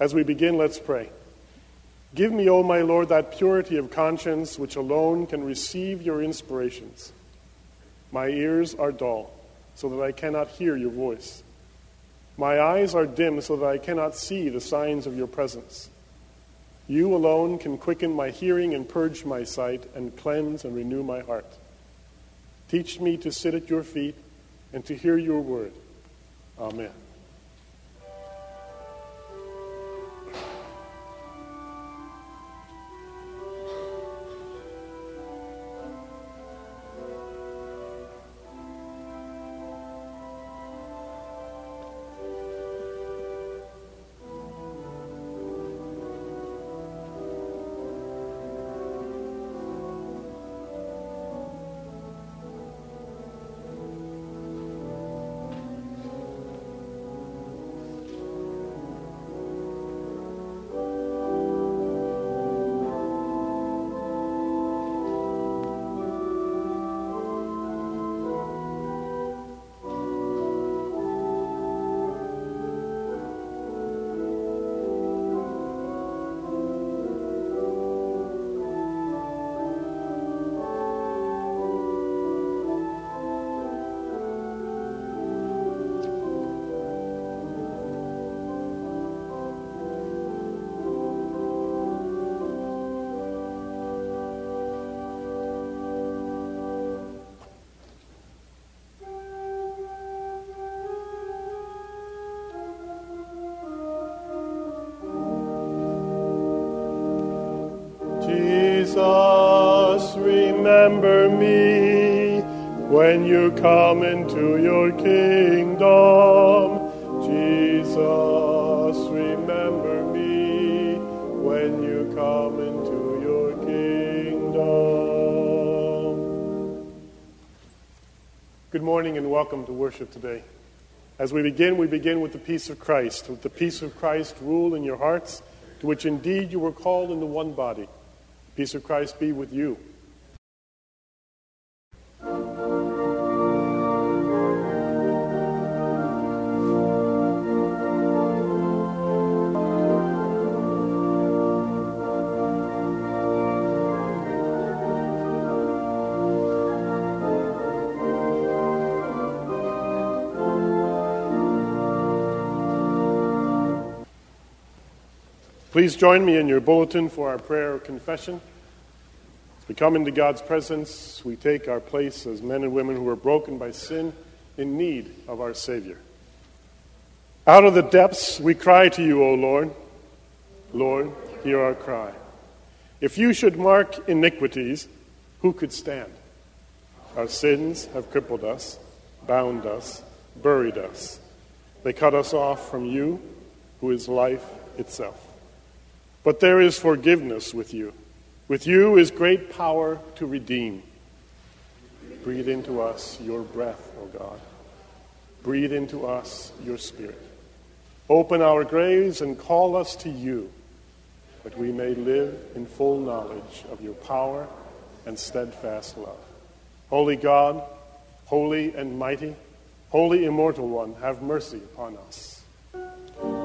As we begin, let's pray. Give me, O my Lord, that purity of conscience which alone can receive your inspirations. My ears are dull, so that I cannot hear your voice. My eyes are dim, so that I cannot see the signs of your presence. You alone can quicken my hearing and purge my sight and cleanse and renew my heart. Teach me to sit at your feet and to hear your word. Amen. Morning and welcome to worship today. As we begin, we begin with the peace of Christ. With the peace of Christ rule in your hearts, to which indeed you were called into one body. The Peace of Christ be with you. Please join me in your bulletin for our prayer of confession. As we come into God's presence, we take our place as men and women who are broken by sin in need of our Savior. Out of the depths we cry to you, O Lord. Lord, hear our cry. If you should mark iniquities, who could stand? Our sins have crippled us, bound us, buried us. They cut us off from you, who is life itself. But there is forgiveness with you. With you is great power to redeem. Breathe into us your breath, O God. Breathe into us your spirit. Open our graves and call us to you, that we may live in full knowledge of your power and steadfast love. Holy God, holy and mighty, holy immortal one, have mercy upon us.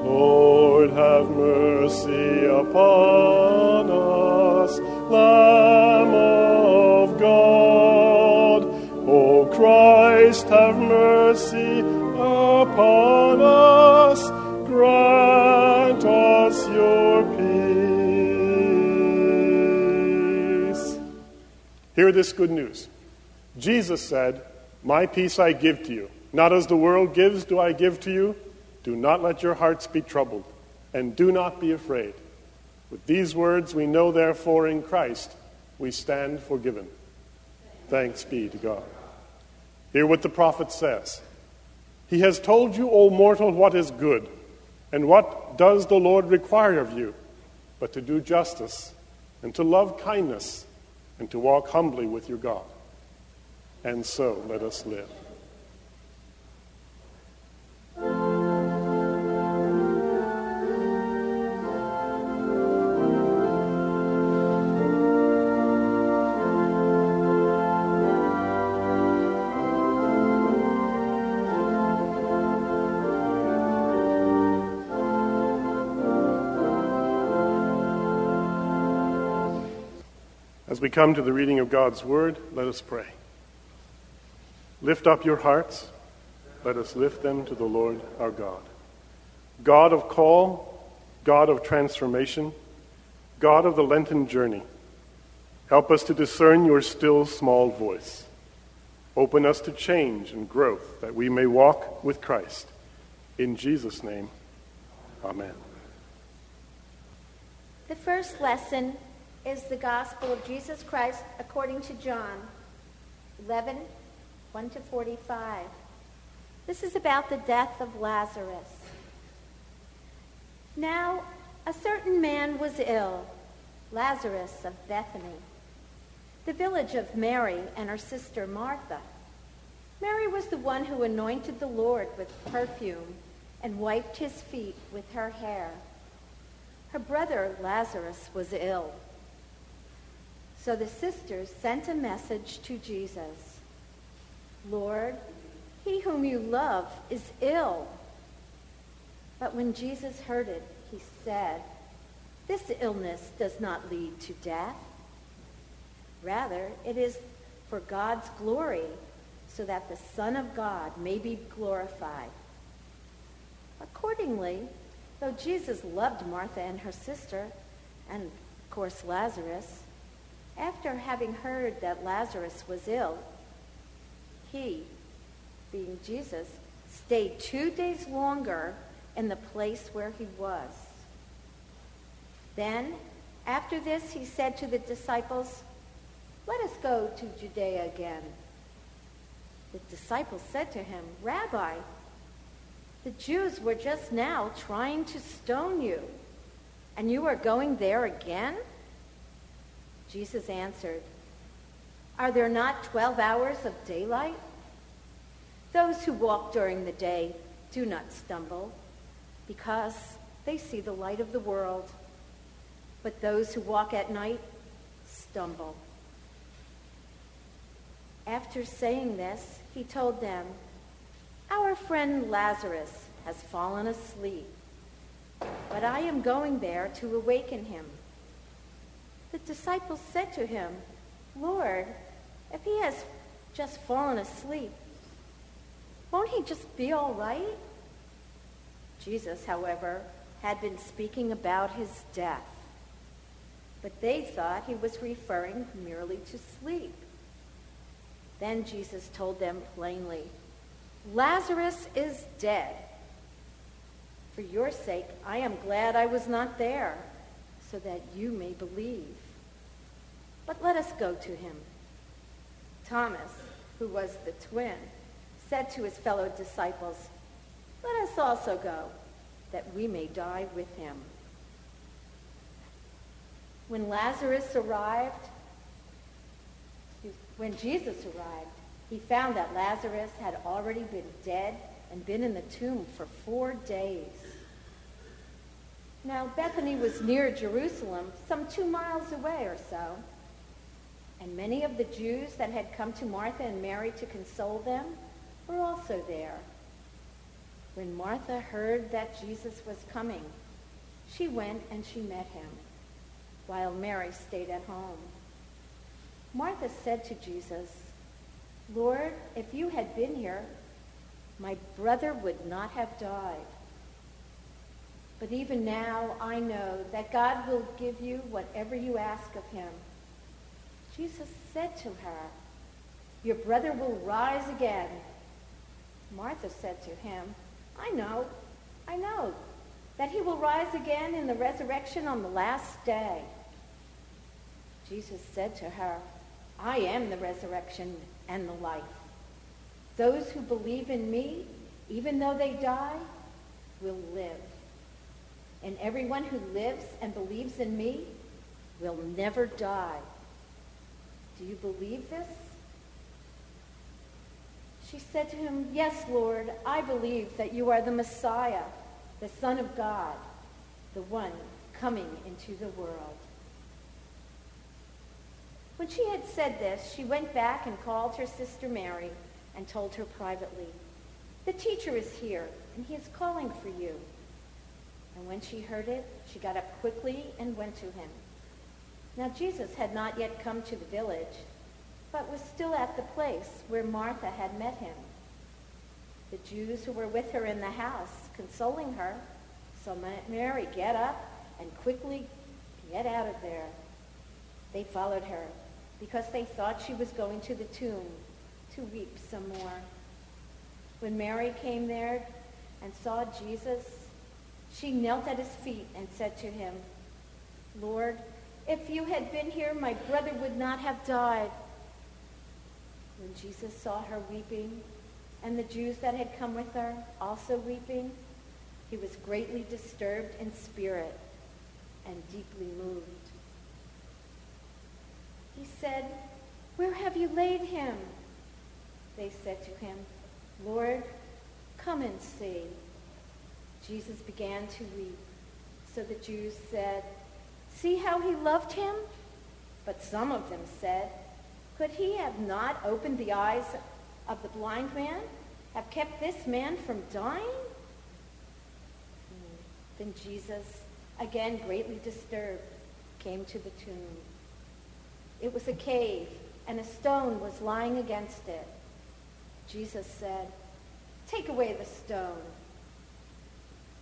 Lord, have mercy upon us, Lamb of God. O Christ, have mercy upon us, grant us your peace. Hear this good news. Jesus said, My peace I give to you. Not as the world gives, do I give to you. Do not let your hearts be troubled, and do not be afraid. With these words, we know, therefore, in Christ we stand forgiven. Thanks be to God. Hear what the prophet says He has told you, O mortal, what is good, and what does the Lord require of you, but to do justice, and to love kindness, and to walk humbly with your God. And so let us live. As we come to the reading of God's word, let us pray. Lift up your hearts. Let us lift them to the Lord our God. God of call, God of transformation, God of the Lenten journey, help us to discern your still small voice. Open us to change and growth that we may walk with Christ. In Jesus' name, amen. The first lesson is the gospel of Jesus Christ according to John 11, 1 to 45. This is about the death of Lazarus. Now, a certain man was ill, Lazarus of Bethany, the village of Mary and her sister Martha. Mary was the one who anointed the Lord with perfume and wiped his feet with her hair. Her brother Lazarus was ill. So the sisters sent a message to Jesus. Lord, he whom you love is ill. But when Jesus heard it, he said, This illness does not lead to death. Rather, it is for God's glory, so that the Son of God may be glorified. Accordingly, though Jesus loved Martha and her sister, and of course Lazarus, after having heard that Lazarus was ill, he, being Jesus, stayed two days longer in the place where he was. Then, after this, he said to the disciples, Let us go to Judea again. The disciples said to him, Rabbi, the Jews were just now trying to stone you, and you are going there again? Jesus answered, Are there not 12 hours of daylight? Those who walk during the day do not stumble because they see the light of the world. But those who walk at night stumble. After saying this, he told them, Our friend Lazarus has fallen asleep, but I am going there to awaken him. The disciples said to him, Lord, if he has just fallen asleep, won't he just be all right? Jesus, however, had been speaking about his death, but they thought he was referring merely to sleep. Then Jesus told them plainly, Lazarus is dead. For your sake, I am glad I was not there so that you may believe. But let us go to him. Thomas, who was the twin, said to his fellow disciples, Let us also go, that we may die with him. When Lazarus arrived, when Jesus arrived, he found that Lazarus had already been dead and been in the tomb for four days. Now, Bethany was near Jerusalem, some two miles away or so. And many of the Jews that had come to Martha and Mary to console them were also there. When Martha heard that Jesus was coming, she went and she met him, while Mary stayed at home. Martha said to Jesus, Lord, if you had been here, my brother would not have died. But even now I know that God will give you whatever you ask of him. Jesus said to her, Your brother will rise again. Martha said to him, I know, I know that he will rise again in the resurrection on the last day. Jesus said to her, I am the resurrection and the life. Those who believe in me, even though they die, will live and everyone who lives and believes in me will never die. Do you believe this? She said to him, Yes, Lord, I believe that you are the Messiah, the Son of God, the one coming into the world. When she had said this, she went back and called her sister Mary and told her privately, The teacher is here, and he is calling for you. And when she heard it, she got up quickly and went to him. Now Jesus had not yet come to the village, but was still at the place where Martha had met him. The Jews who were with her in the house, consoling her, saw Mary get up and quickly get out of there. They followed her because they thought she was going to the tomb to weep some more. When Mary came there and saw Jesus, she knelt at his feet and said to him, Lord, if you had been here, my brother would not have died. When Jesus saw her weeping, and the Jews that had come with her also weeping, he was greatly disturbed in spirit and deeply moved. He said, Where have you laid him? They said to him, Lord, come and see. Jesus began to weep. So the Jews said, See how he loved him? But some of them said, Could he have not opened the eyes of the blind man, have kept this man from dying? Then Jesus, again greatly disturbed, came to the tomb. It was a cave, and a stone was lying against it. Jesus said, Take away the stone.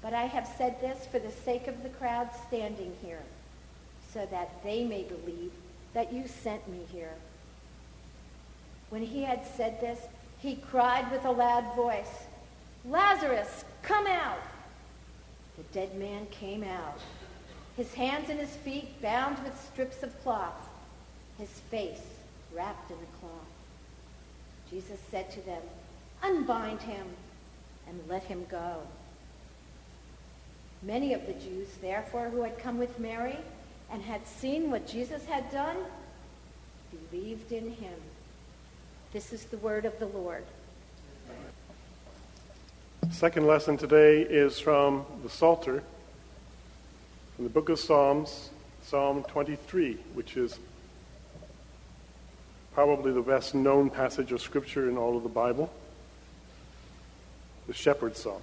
But I have said this for the sake of the crowd standing here, so that they may believe that you sent me here. When he had said this, he cried with a loud voice, Lazarus, come out! The dead man came out, his hands and his feet bound with strips of cloth, his face wrapped in a cloth. Jesus said to them, Unbind him and let him go. Many of the Jews, therefore, who had come with Mary and had seen what Jesus had done, believed in him. This is the word of the Lord. Second lesson today is from the Psalter, from the book of Psalms, Psalm 23, which is probably the best known passage of Scripture in all of the Bible the Shepherd's Psalm.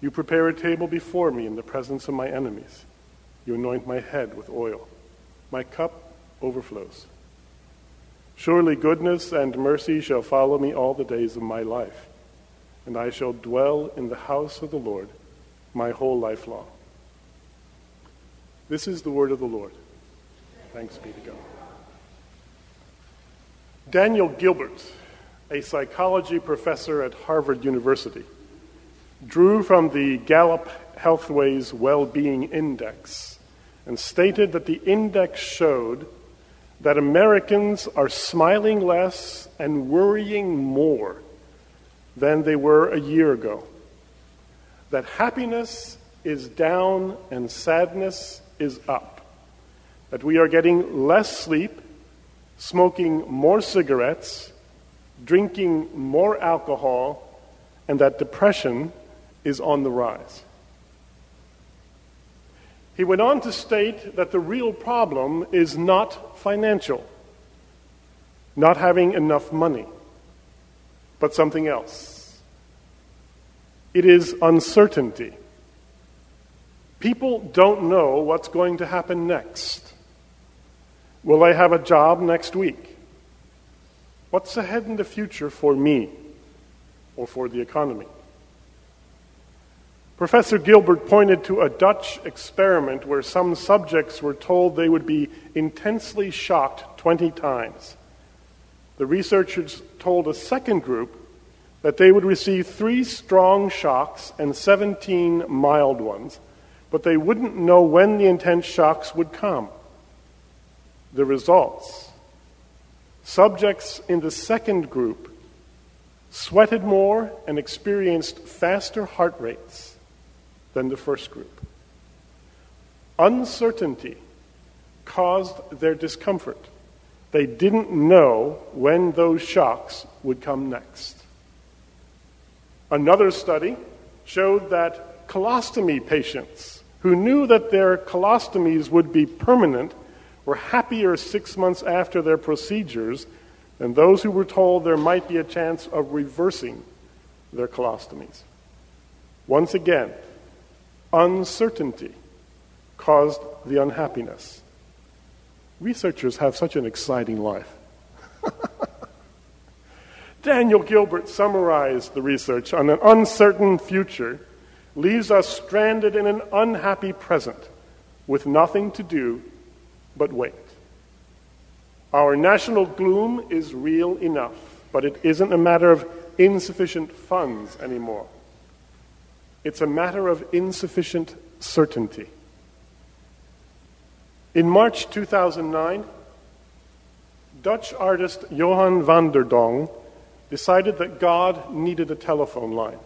You prepare a table before me in the presence of my enemies. You anoint my head with oil. My cup overflows. Surely goodness and mercy shall follow me all the days of my life, and I shall dwell in the house of the Lord my whole life long. This is the word of the Lord. Thanks be to God. Daniel Gilbert, a psychology professor at Harvard University, drew from the Gallup Healthways Well-Being Index and stated that the index showed that Americans are smiling less and worrying more than they were a year ago. That happiness is down and sadness is up. That we are getting less sleep, smoking more cigarettes, drinking more alcohol, and that depression is on the rise. He went on to state that the real problem is not financial, not having enough money, but something else. It is uncertainty. People don't know what's going to happen next. Will I have a job next week? What's ahead in the future for me or for the economy? Professor Gilbert pointed to a Dutch experiment where some subjects were told they would be intensely shocked 20 times. The researchers told a second group that they would receive three strong shocks and 17 mild ones, but they wouldn't know when the intense shocks would come. The results subjects in the second group sweated more and experienced faster heart rates than the first group. Uncertainty caused their discomfort. They didn't know when those shocks would come next. Another study showed that colostomy patients who knew that their colostomies would be permanent were happier six months after their procedures than those who were told there might be a chance of reversing their colostomies. Once again, uncertainty caused the unhappiness. Researchers have such an exciting life. Daniel Gilbert summarized the research on an uncertain future leaves us stranded in an unhappy present with nothing to do but wait. Our national gloom is real enough, but it isn't a matter of insufficient funds anymore. It's a matter of insufficient certainty. In March 2009, Dutch artist Johan van der Dong decided that God needed a telephone line.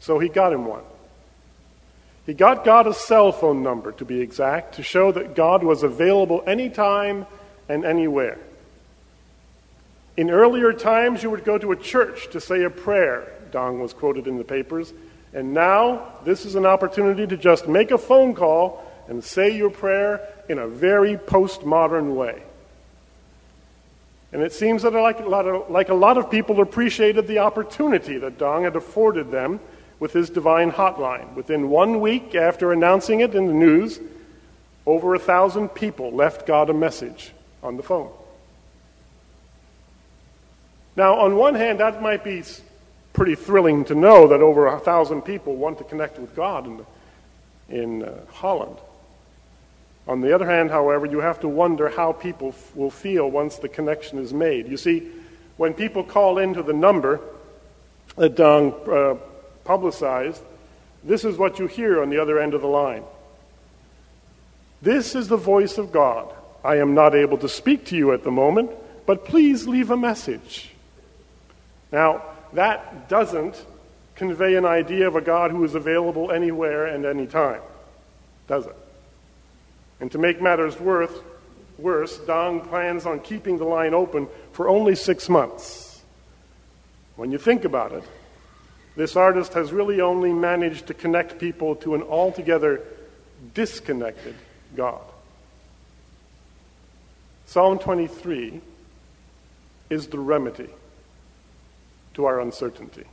So he got him one. He got God a cell phone number, to be exact, to show that God was available anytime and anywhere. In earlier times, you would go to a church to say a prayer, Dong was quoted in the papers, and now, this is an opportunity to just make a phone call and say your prayer in a very postmodern way. And it seems that like a, lot of, like a lot of people appreciated the opportunity that Dong had afforded them with his divine hotline. Within one week after announcing it in the news, over a thousand people left God a message on the phone. Now, on one hand, that might be pretty thrilling to know that over a thousand people want to connect with God in, in uh, Holland. On the other hand, however, you have to wonder how people f- will feel once the connection is made. You see, when people call into the number that Dongen uh, publicized, this is what you hear on the other end of the line. This is the voice of God. I am not able to speak to you at the moment, but please leave a message. Now, that doesn't convey an idea of a God who is available anywhere and anytime, does it? And to make matters worse, worse, Dongen plans on keeping the line open for only six months. When you think about it, this artist has really only managed to connect people to an altogether disconnected God. Psalm 23 is the remedy to our uncertainty.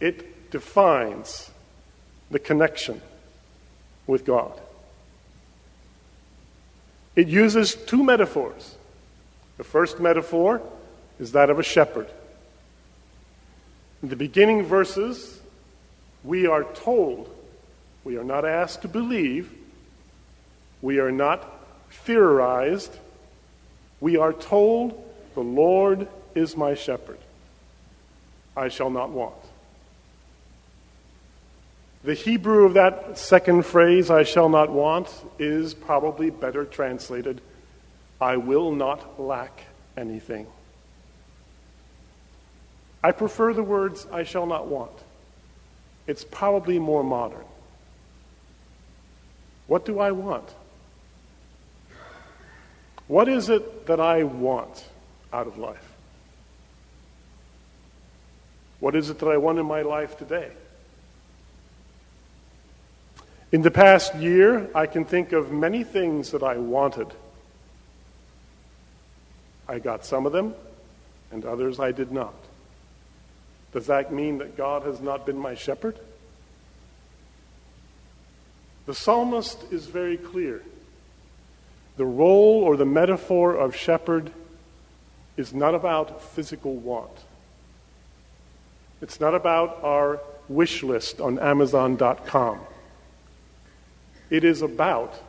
It defines the connection with God. It uses two metaphors. The first metaphor is that of a shepherd. In the beginning verses, we are told, we are not asked to believe, we are not theorized, we are told the Lord is my shepherd. I shall not want. The Hebrew of that second phrase, I shall not want, is probably better translated, I will not lack anything. I prefer the words, I shall not want. It's probably more modern. What do I want? What is it that I want out of life? What is it that I want in my life today? In the past year, I can think of many things that I wanted. I got some of them, and others I did not. Does that mean that God has not been my shepherd? The psalmist is very clear. The role or the metaphor of shepherd is not about physical want. It's not about our wish list on Amazon.com. It is about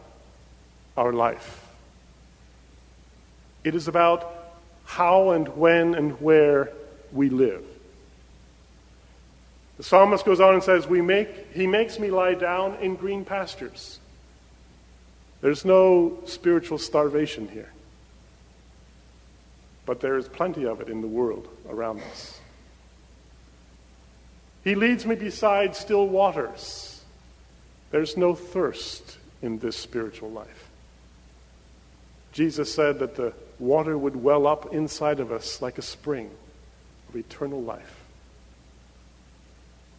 our life. It is about how and when and where we live. The psalmist goes on and says, we make, He makes me lie down in green pastures. There's no spiritual starvation here. But there is plenty of it in the world around us. He leads me beside still waters. There's no thirst in this spiritual life. Jesus said that the water would well up inside of us like a spring of eternal life.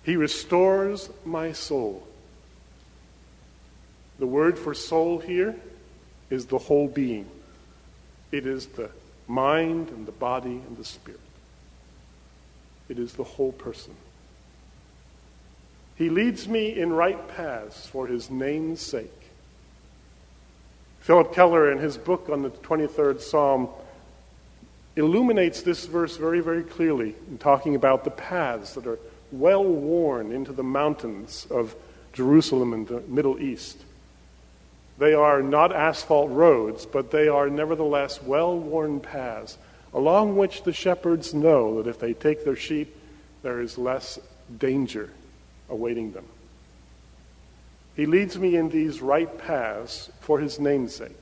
He restores my soul. The word for soul here is the whole being. It is the mind and the body and the spirit. It is the whole person. He leads me in right paths for his name's sake. Phillip Keller, in his book on the 23rd Psalm, illuminates this verse very, very clearly in talking about the paths that are well worn into the mountains of Jerusalem and the Middle East. They are not asphalt roads, but they are nevertheless well worn paths along which the shepherds know that if they take their sheep, there is less danger awaiting them. He leads me in these right paths for his namesake.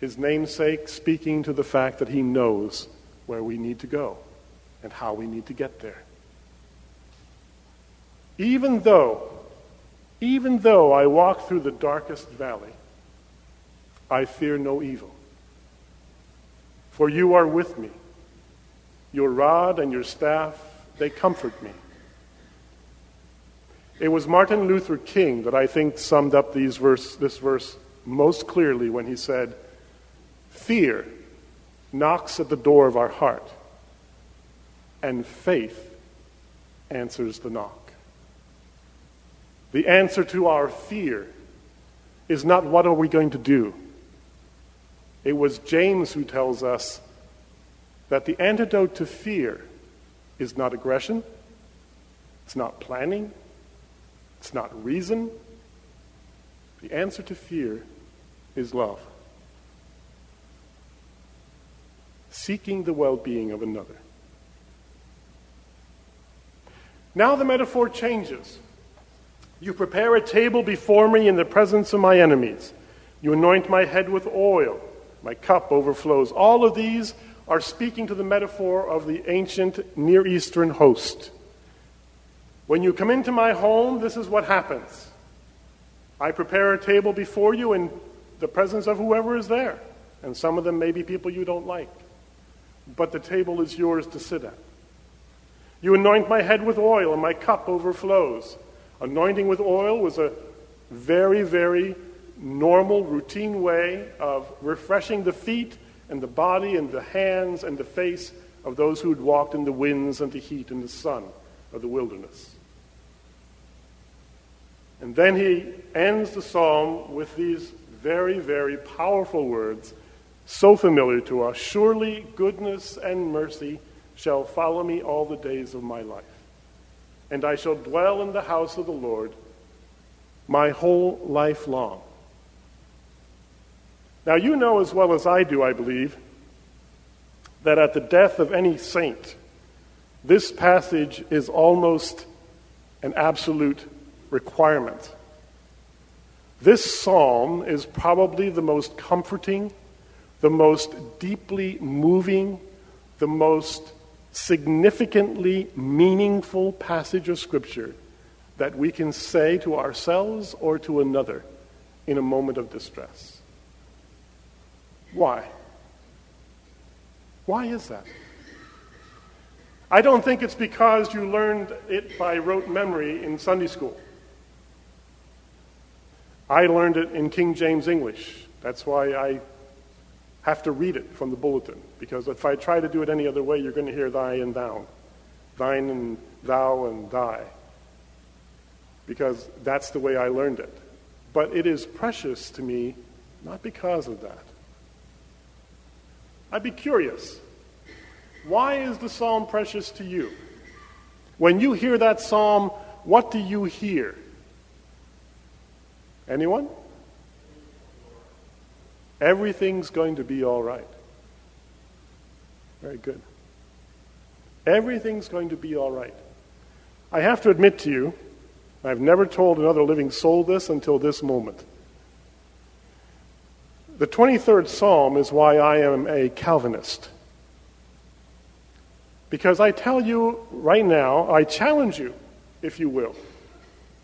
His namesake speaking to the fact that he knows where we need to go and how we need to get there. Even though, even though I walk through the darkest valley, I fear no evil. For you are with me. Your rod and your staff, they comfort me. It was Martin Luther King that I think summed up verse, this verse most clearly when he said, Fear knocks at the door of our heart, and faith answers the knock. The answer to our fear is not what are we going to do. It was James who tells us that the antidote to fear is not aggression, it's not planning, it's not reason. The answer to fear is love. Seeking the well being of another. Now the metaphor changes. You prepare a table before me in the presence of my enemies. You anoint my head with oil. My cup overflows. All of these are speaking to the metaphor of the ancient Near Eastern host. When you come into my home, this is what happens I prepare a table before you in the presence of whoever is there. And some of them may be people you don't like. But the table is yours to sit at. You anoint my head with oil, and my cup overflows. Anointing with oil was a very, very normal, routine way of refreshing the feet and the body and the hands and the face of those who had walked in the winds and the heat and the sun of the wilderness. And then he ends the psalm with these very, very powerful words, so familiar to us Surely goodness and mercy shall follow me all the days of my life and I shall dwell in the house of the Lord my whole life long. Now, you know as well as I do, I believe, that at the death of any saint, this passage is almost an absolute requirement. This psalm is probably the most comforting, the most deeply moving, the most significantly meaningful passage of Scripture that we can say to ourselves or to another in a moment of distress. Why? Why is that? I don't think it's because you learned it by rote memory in Sunday school. I learned it in King James English. That's why I have to read it from the bulletin because if I try to do it any other way, you're going to hear thy and thou, thine and thou and thy, because that's the way I learned it. But it is precious to me not because of that. I'd be curious. Why is the psalm precious to you? When you hear that psalm, what do you hear? Anyone? Everything's going to be all right. Very good. Everything's going to be all right. I have to admit to you, I've never told another living soul this until this moment. The 23rd Psalm is why I am a Calvinist. Because I tell you right now, I challenge you, if you will,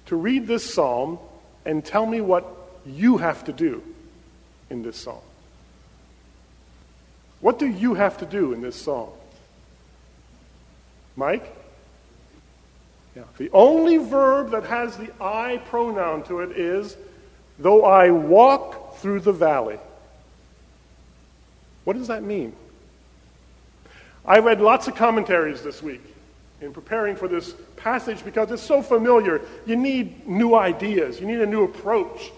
to read this psalm and tell me what you have to do in this psalm. What do you have to do in this psalm? Mike? Yeah. The only verb that has the I pronoun to it is, though I walk through the valley. What does that mean? I read lots of commentaries this week in preparing for this passage because it's so familiar. You need new ideas, you need a new approach.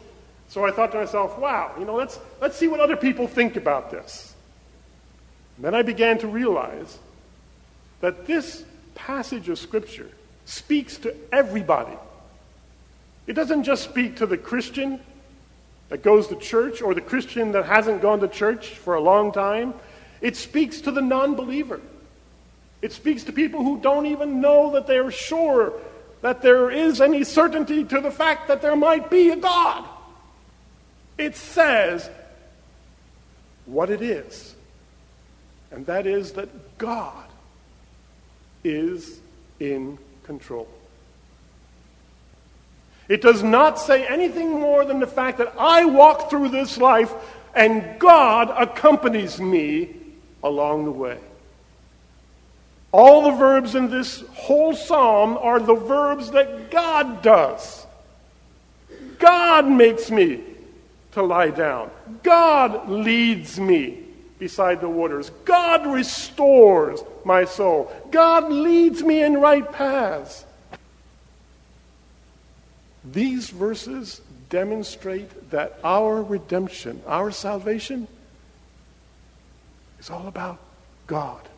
So I thought to myself, wow, you know, let's, let's see what other people think about this. And then I began to realize that this passage of Scripture speaks to everybody. It doesn't just speak to the Christian that goes to church or the Christian that hasn't gone to church for a long time. It speaks to the non believer. It speaks to people who don't even know that they're sure that there is any certainty to the fact that there might be a God. It says what it is, and that is that God is in control. It does not say anything more than the fact that I walk through this life and God accompanies me along the way. All the verbs in this whole psalm are the verbs that God does. God makes me to lie down. God leads me beside the waters. God restores my soul. God leads me in right paths. These verses demonstrate that our redemption, our salvation, is all about God.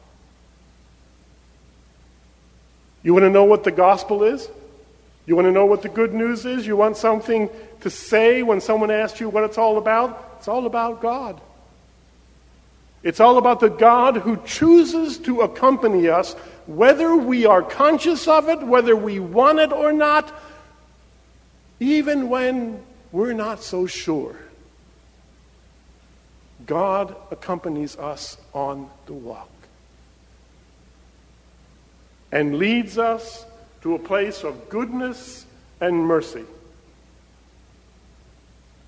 You want to know what the gospel is? You want to know what the good news is? You want something to say when someone asks you what it's all about? It's all about God. It's all about the God who chooses to accompany us, whether we are conscious of it, whether we want it or not, even when we're not so sure. God accompanies us on the walk and leads us to a place of goodness and mercy.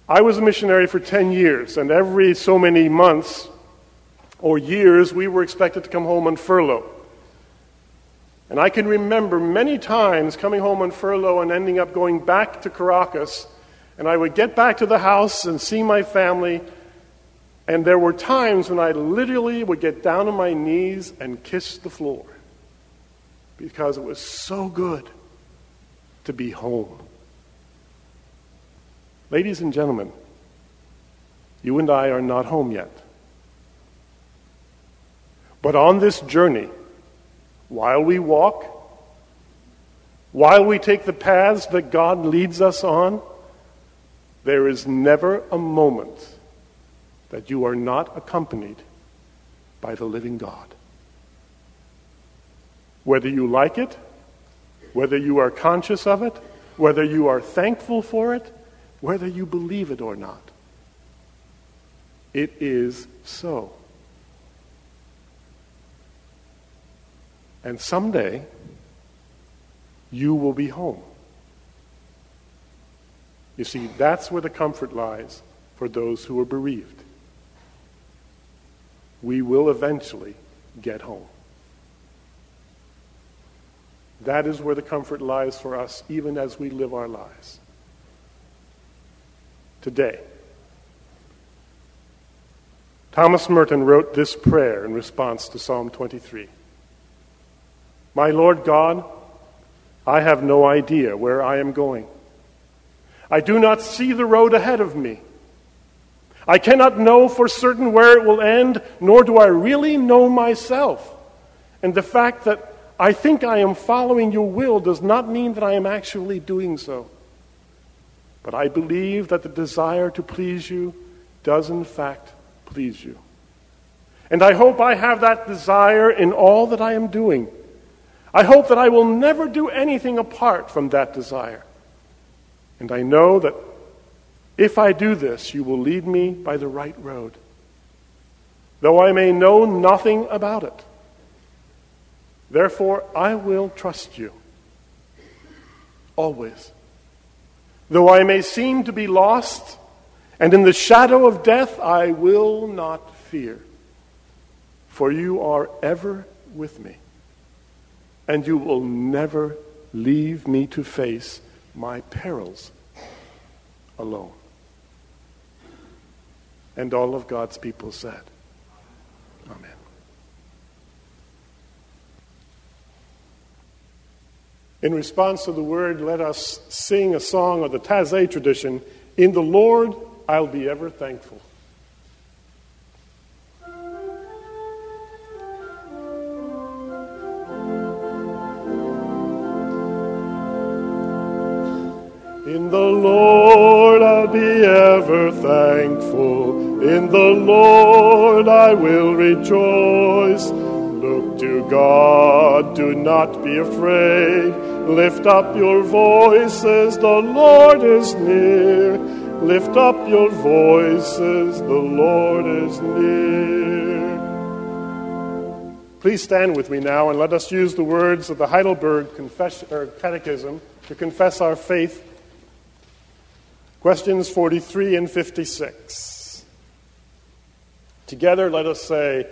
I was a missionary for 10 years, and every so many months or years, we were expected to come home on furlough. And I can remember many times coming home on furlough and ending up going back to Caracas. And I would get back to the house and see my family. And there were times when I literally would get down on my knees and kiss the floor because it was so good to be home. Ladies and gentlemen, you and I are not home yet. But on this journey, while we walk, while we take the paths that God leads us on, there is never a moment that you are not accompanied by the living God. Whether you like it, whether you are conscious of it, whether you are thankful for it, whether you believe it or not. It is so. And someday, you will be home. You see, that's where the comfort lies for those who are bereaved. We will eventually get home. That is where the comfort lies for us, even as we live our lives. Today, Thomas Merton wrote this prayer in response to Psalm 23 My Lord God, I have no idea where I am going. I do not see the road ahead of me. I cannot know for certain where it will end, nor do I really know myself. And the fact that I think I am following your will does not mean that I am actually doing so. But I believe that the desire to please you does, in fact, please you. And I hope I have that desire in all that I am doing. I hope that I will never do anything apart from that desire. And I know that if I do this, you will lead me by the right road, though I may know nothing about it. Therefore, I will trust you. Always. Though I may seem to be lost, and in the shadow of death, I will not fear. For you are ever with me, and you will never leave me to face my perils alone. And all of God's people said, Amen. In response to the word, let us sing a song of the Taizé tradition In the Lord I'll be ever thankful. In the Lord I'll be ever thankful. In the Lord I will rejoice. Look to God, do not be afraid. Lift up your voices, the Lord is near. Lift up your voices, the Lord is near. Please stand with me now and let us use the words of the Heidelberg Confession, or Catechism to confess our faith. Questions 43 and 56. Together, let us say,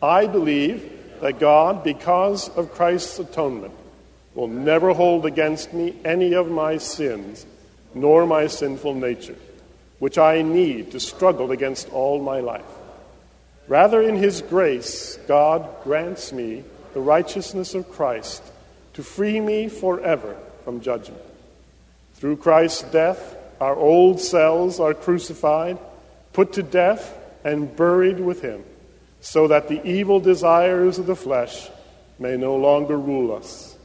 I believe that God, because of Christ's atonement, will never hold against me any of my sins, nor my sinful nature, which I need to struggle against all my life. Rather, in His grace, God grants me the righteousness of Christ to free me forever from judgment. Through Christ's death, our old selves are crucified, put to death, and buried with Him, so that the evil desires of the flesh may no longer rule us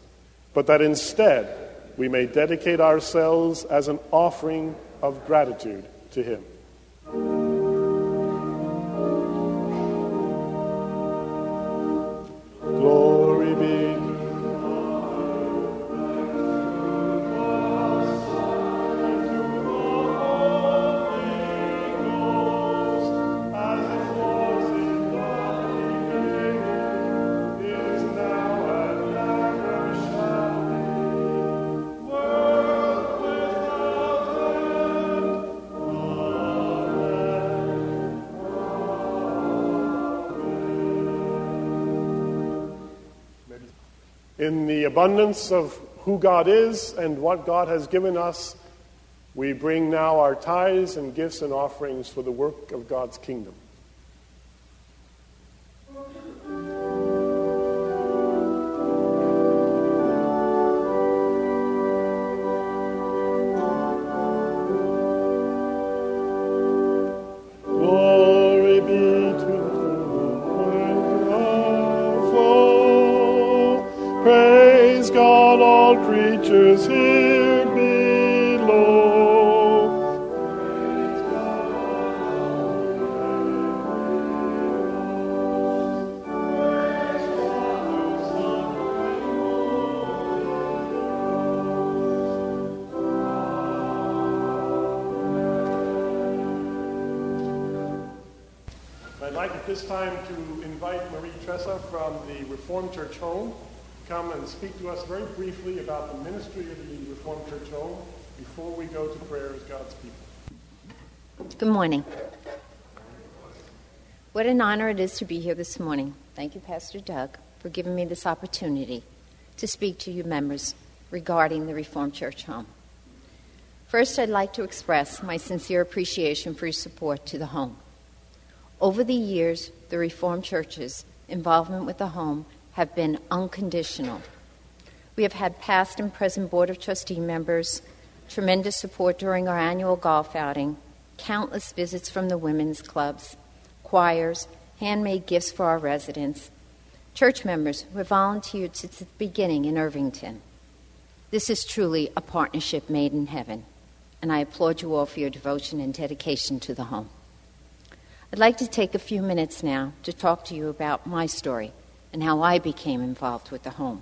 but that instead we may dedicate ourselves as an offering of gratitude to Him. Abundance of who God is and what God has given us, we bring now our tithes and gifts and offerings for the work of God's kingdom. Reformed Church Home come and speak to us very briefly about the ministry of the Reformed Church Home before we go to prayer as God's people. Good morning. What an honor it is to be here this morning. Thank you, Pastor Doug, for giving me this opportunity to speak to you members regarding the Reformed Church Home. First, I'd like to express my sincere appreciation for your support to the home. Over the years, the Reformed Church's involvement with the home have been unconditional. We have had past and present Board of Trustee members, tremendous support during our annual golf outing, countless visits from the women's clubs, choirs, handmade gifts for our residents, church members who have volunteered since the beginning in Irvington. This is truly a partnership made in heaven, and I applaud you all for your devotion and dedication to the home. I'd like to take a few minutes now to talk to you about my story and how I became involved with the home.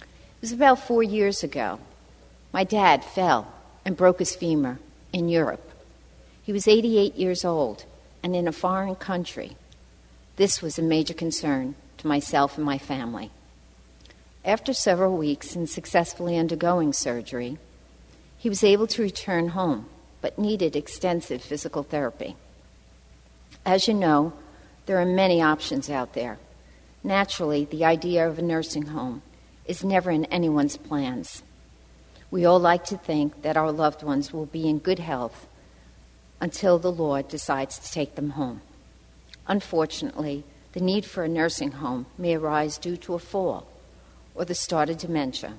It was about four years ago. My dad fell and broke his femur in Europe. He was 88 years old and in a foreign country. This was a major concern to myself and my family. After several weeks and successfully undergoing surgery, he was able to return home but needed extensive physical therapy. As you know, there are many options out there. Naturally, the idea of a nursing home is never in anyone's plans. We all like to think that our loved ones will be in good health until the Lord decides to take them home. Unfortunately, the need for a nursing home may arise due to a fall or the start of dementia.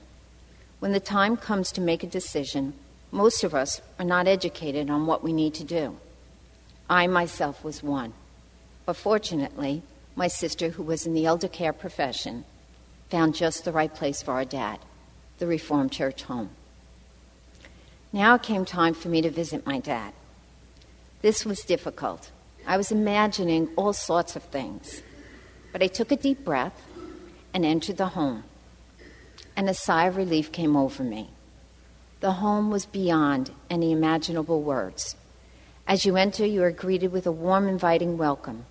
When the time comes to make a decision, most of us are not educated on what we need to do. I myself was one. But fortunately, my sister, who was in the elder care profession, found just the right place for our dad the Reformed Church home. Now it came time for me to visit my dad. This was difficult. I was imagining all sorts of things. But I took a deep breath and entered the home. And a sigh of relief came over me. The home was beyond any imaginable words. As you enter, you are greeted with a warm, inviting welcome.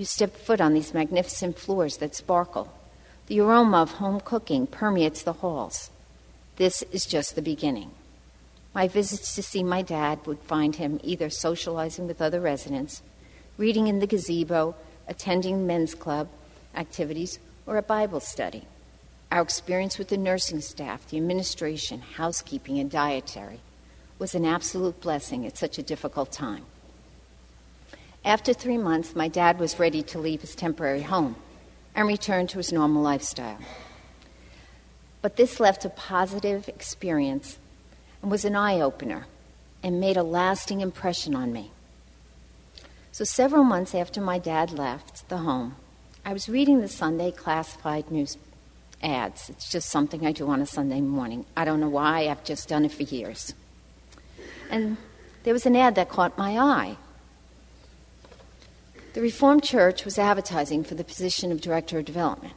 You step foot on these magnificent floors that sparkle. The aroma of home cooking permeates the halls. This is just the beginning. My visits to see my dad would find him either socializing with other residents, reading in the gazebo, attending men's club activities, or a Bible study. Our experience with the nursing staff, the administration, housekeeping, and dietary was an absolute blessing at such a difficult time. After three months, my dad was ready to leave his temporary home and return to his normal lifestyle. But this left a positive experience and was an eye opener and made a lasting impression on me. So, several months after my dad left the home, I was reading the Sunday classified news ads. It's just something I do on a Sunday morning. I don't know why, I've just done it for years. And there was an ad that caught my eye. The Reformed Church was advertising for the position of Director of Development.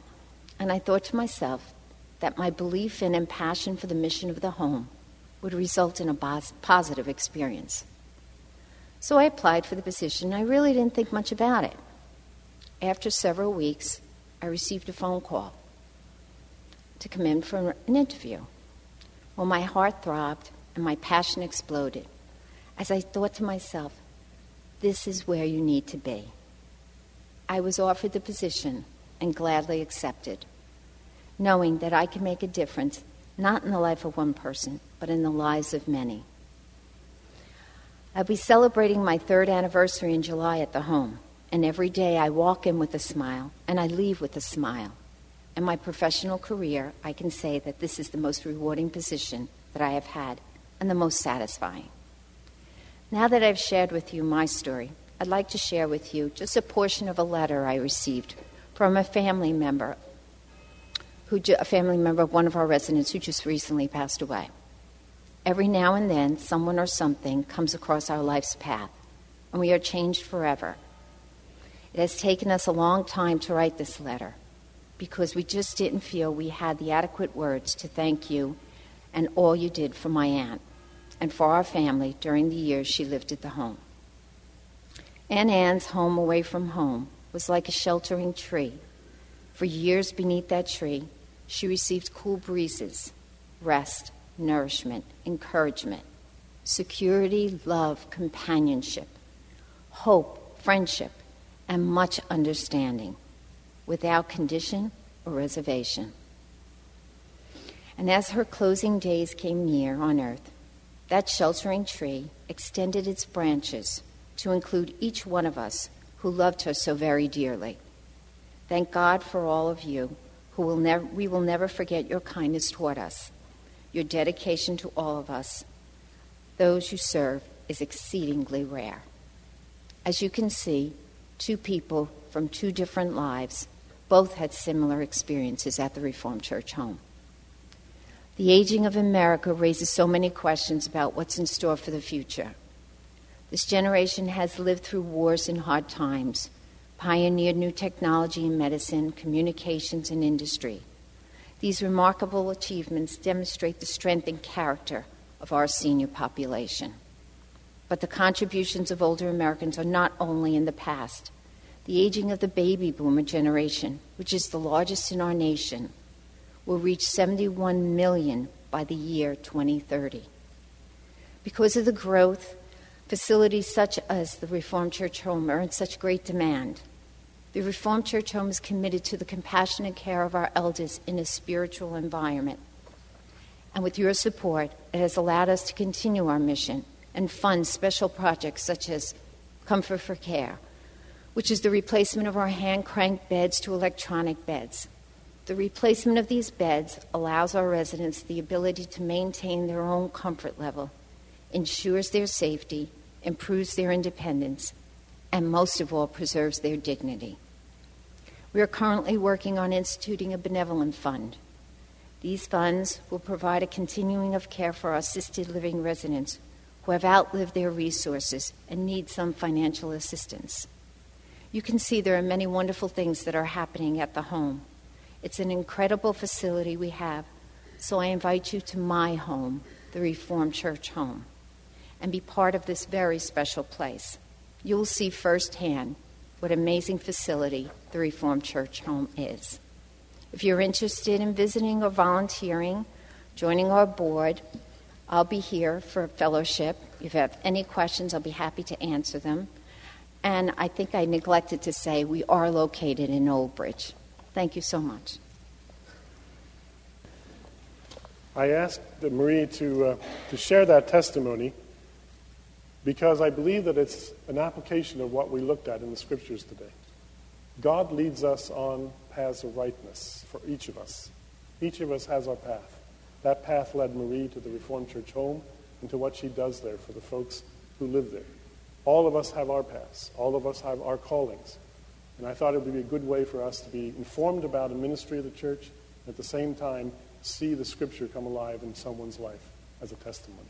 And I thought to myself that my belief in and passion for the mission of the home would result in a positive experience. So I applied for the position. I really didn't think much about it. After several weeks, I received a phone call to come in for an interview. Well, my heart throbbed and my passion exploded as I thought to myself, this is where you need to be. I was offered the position and gladly accepted, knowing that I can make a difference not in the life of one person, but in the lives of many. I'll be celebrating my third anniversary in July at the home, and every day I walk in with a smile and I leave with a smile. In my professional career, I can say that this is the most rewarding position that I have had and the most satisfying. Now that I've shared with you my story, I'd like to share with you just a portion of a letter I received from a family member, who, a family member of one of our residents who just recently passed away. Every now and then, someone or something comes across our life's path, and we are changed forever. It has taken us a long time to write this letter because we just didn't feel we had the adequate words to thank you and all you did for my aunt and for our family during the years she lived at the home. Aunt Anne's home away from home was like a sheltering tree. For years beneath that tree, she received cool breezes, rest, nourishment, encouragement, security, love, companionship, hope, friendship, and much understanding without condition or reservation. And as her closing days came near on earth, that sheltering tree extended its branches to include each one of us who loved her so very dearly. Thank God for all of you who will never, we will never forget your kindness toward us. Your dedication to all of us, those you serve, is exceedingly rare. As you can see, two people from two different lives both had similar experiences at the Reformed Church home. The aging of America raises so many questions about what's in store for the future. This generation has lived through wars and hard times, pioneered new technology in medicine, communications, and industry. These remarkable achievements demonstrate the strength and character of our senior population. But the contributions of older Americans are not only in the past. The aging of the baby boomer generation, which is the largest in our nation, will reach 71 million by the year 2030. Because of the growth, facilities such as the Reformed Church Home are in such great demand. The Reformed Church Home is committed to the compassionate care of our elders in a spiritual environment. And with your support, it has allowed us to continue our mission and fund special projects such as Comfort for Care, which is the replacement of our hand crank beds to electronic beds. The replacement of these beds allows our residents the ability to maintain their own comfort level, ensures their safety, improves their independence, and most of all, preserves their dignity. We are currently working on instituting a benevolent fund. These funds will provide a continuing of care for our assisted living residents who have outlived their resources and need some financial assistance. You can see there are many wonderful things that are happening at the home. It's an incredible facility we have, so I invite you to my home, the Reformed Church Home, and be part of this very special place. You'll see firsthand what amazing facility the Reformed Church Home is. If you're interested in visiting or volunteering, joining our board, I'll be here for fellowship. If you have any questions, I'll be happy to answer them. And I think I neglected to say we are located in Old Bridge. Thank you so much. I asked Marie to, uh, to share that testimony because I believe that it's an application of what we looked at in the scriptures today. God leads us on paths of rightness for each of us. Each of us has our path. That path led Marie to the Reformed Church home and to what she does there for the folks who live there. All of us have our paths. All of us have our callings. And I thought it would be a good way for us to be informed about a ministry of the church, and at the same time, see the scripture come alive in someone's life as a testimony.